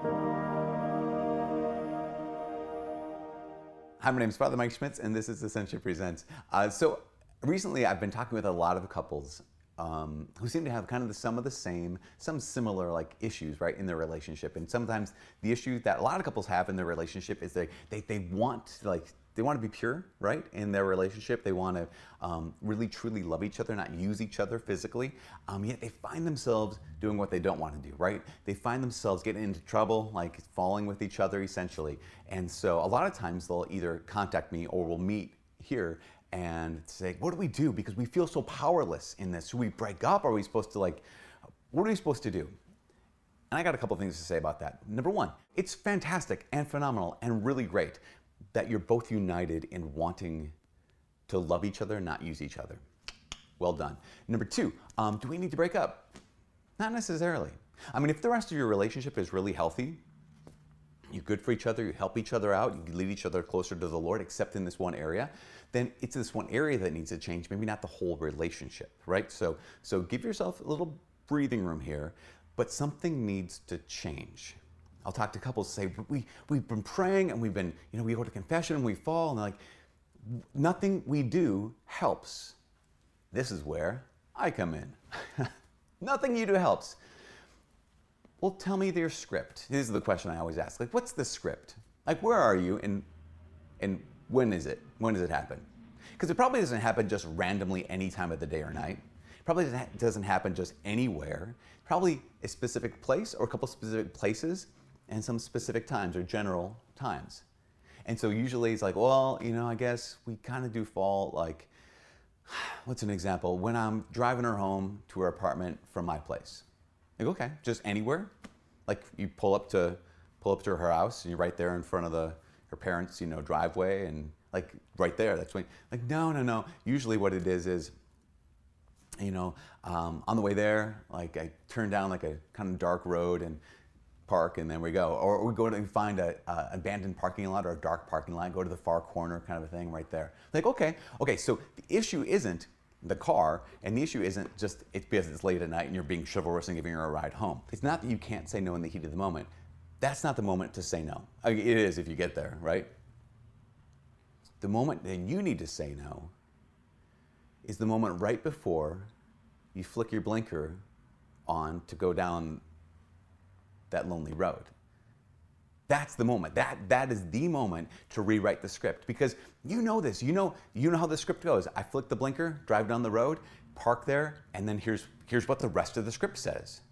Hi, my name is Father Mike Schmitz, and this is Ascension Presents. Uh, so, recently I've been talking with a lot of couples um, who seem to have kind of the, some of the same, some similar like issues, right, in their relationship. And sometimes the issue that a lot of couples have in their relationship is they they, they want to like they want to be pure, right, in their relationship. They want to um, really truly love each other, not use each other physically. Um, yet they find themselves doing what they don't want to do, right? They find themselves getting into trouble, like falling with each other, essentially. And so a lot of times they'll either contact me or we'll meet here and say, what do we do? Because we feel so powerless in this. Should we break up? Are we supposed to like, what are we supposed to do? And I got a couple things to say about that. Number one, it's fantastic and phenomenal and really great that you're both united in wanting to love each other, not use each other. Well done. Number two, um, do we need to break up? Not necessarily. I mean, if the rest of your relationship is really healthy, you're good for each other, you help each other out, you lead each other closer to the Lord, except in this one area, then it's this one area that needs to change, maybe not the whole relationship, right? So, so give yourself a little breathing room here, but something needs to change. I'll talk to couples say, we, we've been praying and we've been, you know, we go to confession and we fall and like, nothing we do helps. This is where I come in. nothing you do helps. Well, tell me your script. This is the question I always ask. Like, what's the script? Like, where are you and, and when is it? When does it happen? Because it probably doesn't happen just randomly any time of the day or night. Probably doesn't happen just anywhere. Probably a specific place or a couple specific places and some specific times or general times. And so usually it's like, well, you know, I guess we kind of do fall like, what's an example? When I'm driving her home to her apartment from my place. Like, okay, just anywhere. Like you pull up to pull up to her house and you're right there in front of the her parents, you know, driveway and like right there. That's when like no, no, no. Usually what it is is you know, um, on the way there, like I turn down like a kind of dark road and park and then we go. Or we go to find a, uh, abandoned parking lot or a dark parking lot, go to the far corner kind of a thing right there. Like, okay, okay, so the issue isn't the car, and the issue isn't just it's because it's late at night and you're being chivalrous and giving her a ride home. It's not that you can't say no in the heat of the moment. That's not the moment to say no. I mean, it is if you get there, right? The moment that you need to say no is the moment right before you flick your blinker on to go down that lonely road. That's the moment. That that is the moment to rewrite the script because you know this. You know you know how the script goes. I flick the blinker, drive down the road, park there, and then here's here's what the rest of the script says.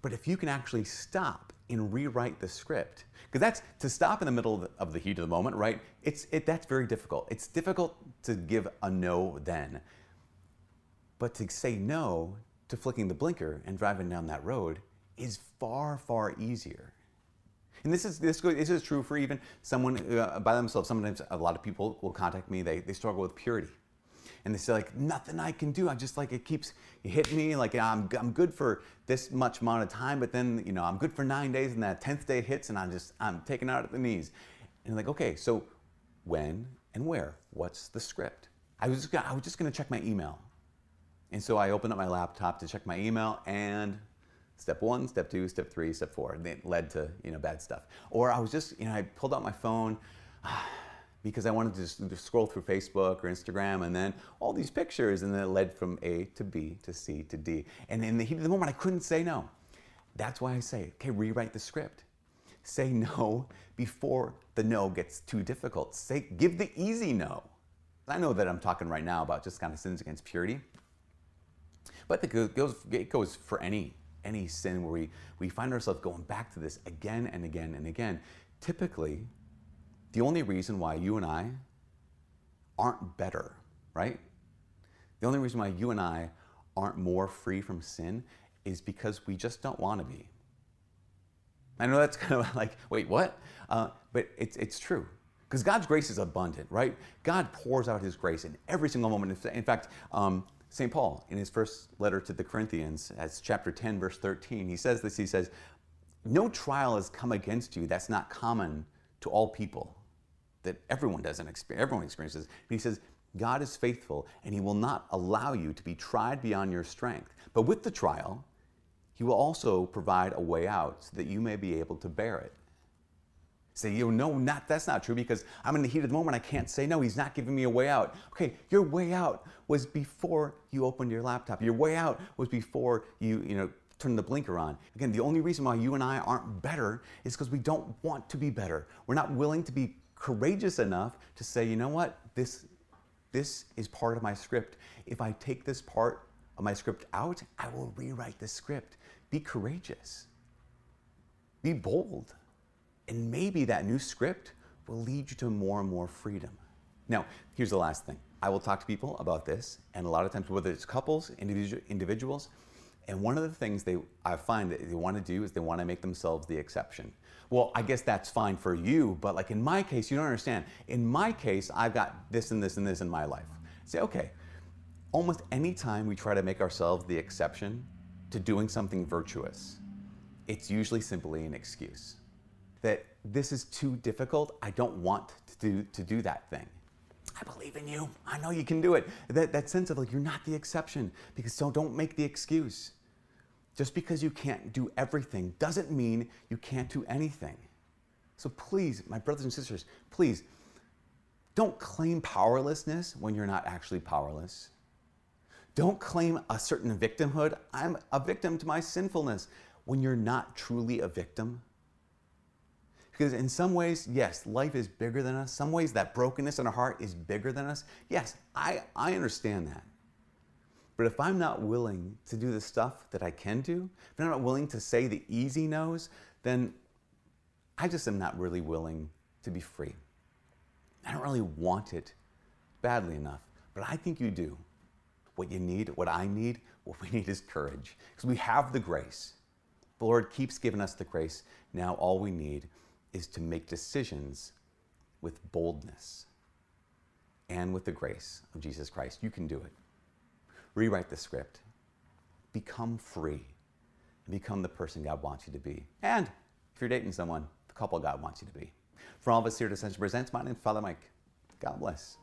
But if you can actually stop and rewrite the script, because that's to stop in the middle of the, of the heat of the moment, right? It's it, that's very difficult. It's difficult to give a no then, but to say no to flicking the blinker and driving down that road is far, far easier. And this is, this, this is true for even someone uh, by themselves. Sometimes a lot of people will contact me, they, they struggle with purity. And they say like, nothing I can do. I just like, it keeps hitting me. Like I'm, I'm good for this much amount of time, but then, you know, I'm good for nine days and that 10th day hits and I'm just, I'm taken out at the knees. And like, okay, so when and where? What's the script? I was, just, I was just gonna check my email. And so I opened up my laptop to check my email and step one, step two, step three, step four. And it led to you know bad stuff. Or I was just you know I pulled out my phone because I wanted to just scroll through Facebook or Instagram, and then all these pictures, and then it led from A to B to C to D. And in the heat of the moment, I couldn't say no. That's why I say, okay, rewrite the script. Say no before the no gets too difficult. Say, give the easy no. I know that I'm talking right now about just kind of sins against purity, but it goes, it goes for any any sin where we, we find ourselves going back to this again and again and again, typically, the only reason why you and I aren't better, right? The only reason why you and I aren't more free from sin is because we just don't want to be. I know that's kind of like, wait, what? Uh, but it's, it's true. Because God's grace is abundant, right? God pours out His grace in every single moment. In fact, um, St. Paul, in his first letter to the Corinthians, as chapter 10, verse 13, he says this He says, No trial has come against you that's not common to all people, that everyone doesn't experience, everyone experiences. He says, God is faithful, and he will not allow you to be tried beyond your strength. But with the trial, He will also provide a way out so that you may be able to bear it. Say, you know, no, not that's not true because I'm in the heat of the moment. I can't say no. He's not giving me a way out. Okay, your way out was before you opened your laptop. Your way out was before you, you know, turned the blinker on. Again, the only reason why you and I aren't better is because we don't want to be better. We're not willing to be courageous enough to say, you know what, this, this is part of my script. If I take this part of my script out, I will rewrite the script. Be courageous. Be bold. And maybe that new script will lead you to more and more freedom. Now, here's the last thing. I will talk to people about this, and a lot of times, whether it's couples, individuals, and one of the things they I find that they want to do is they want to make themselves the exception. Well, I guess that's fine for you, but like in my case, you don't understand. In my case, I've got this and this and this in my life. Say, okay, almost any time we try to make ourselves the exception to doing something virtuous, it's usually simply an excuse that this is too difficult. I don't want to do, to do that thing. I believe in you. I know you can do it. That, that sense of like you're not the exception because so don't make the excuse. Just because you can't do everything doesn't mean you can't do anything. So please, my brothers and sisters, please don't claim powerlessness when you're not actually powerless. Don't claim a certain victimhood. I'm a victim to my sinfulness when you're not truly a victim. Because in some ways, yes, life is bigger than us. Some ways that brokenness in our heart is bigger than us. Yes, I, I understand that. But if I'm not willing to do the stuff that I can do, if I'm not willing to say the easy no's, then I just am not really willing to be free. I don't really want it badly enough, but I think you do. What you need, what I need, what we need is courage. Because we have the grace. The Lord keeps giving us the grace. Now all we need is to make decisions with boldness and with the grace of Jesus Christ. You can do it. Rewrite the script. Become free. Become the person God wants you to be. And if you're dating someone, the couple God wants you to be. For all of us here at Ascension Presents, my name is Father Mike. God bless.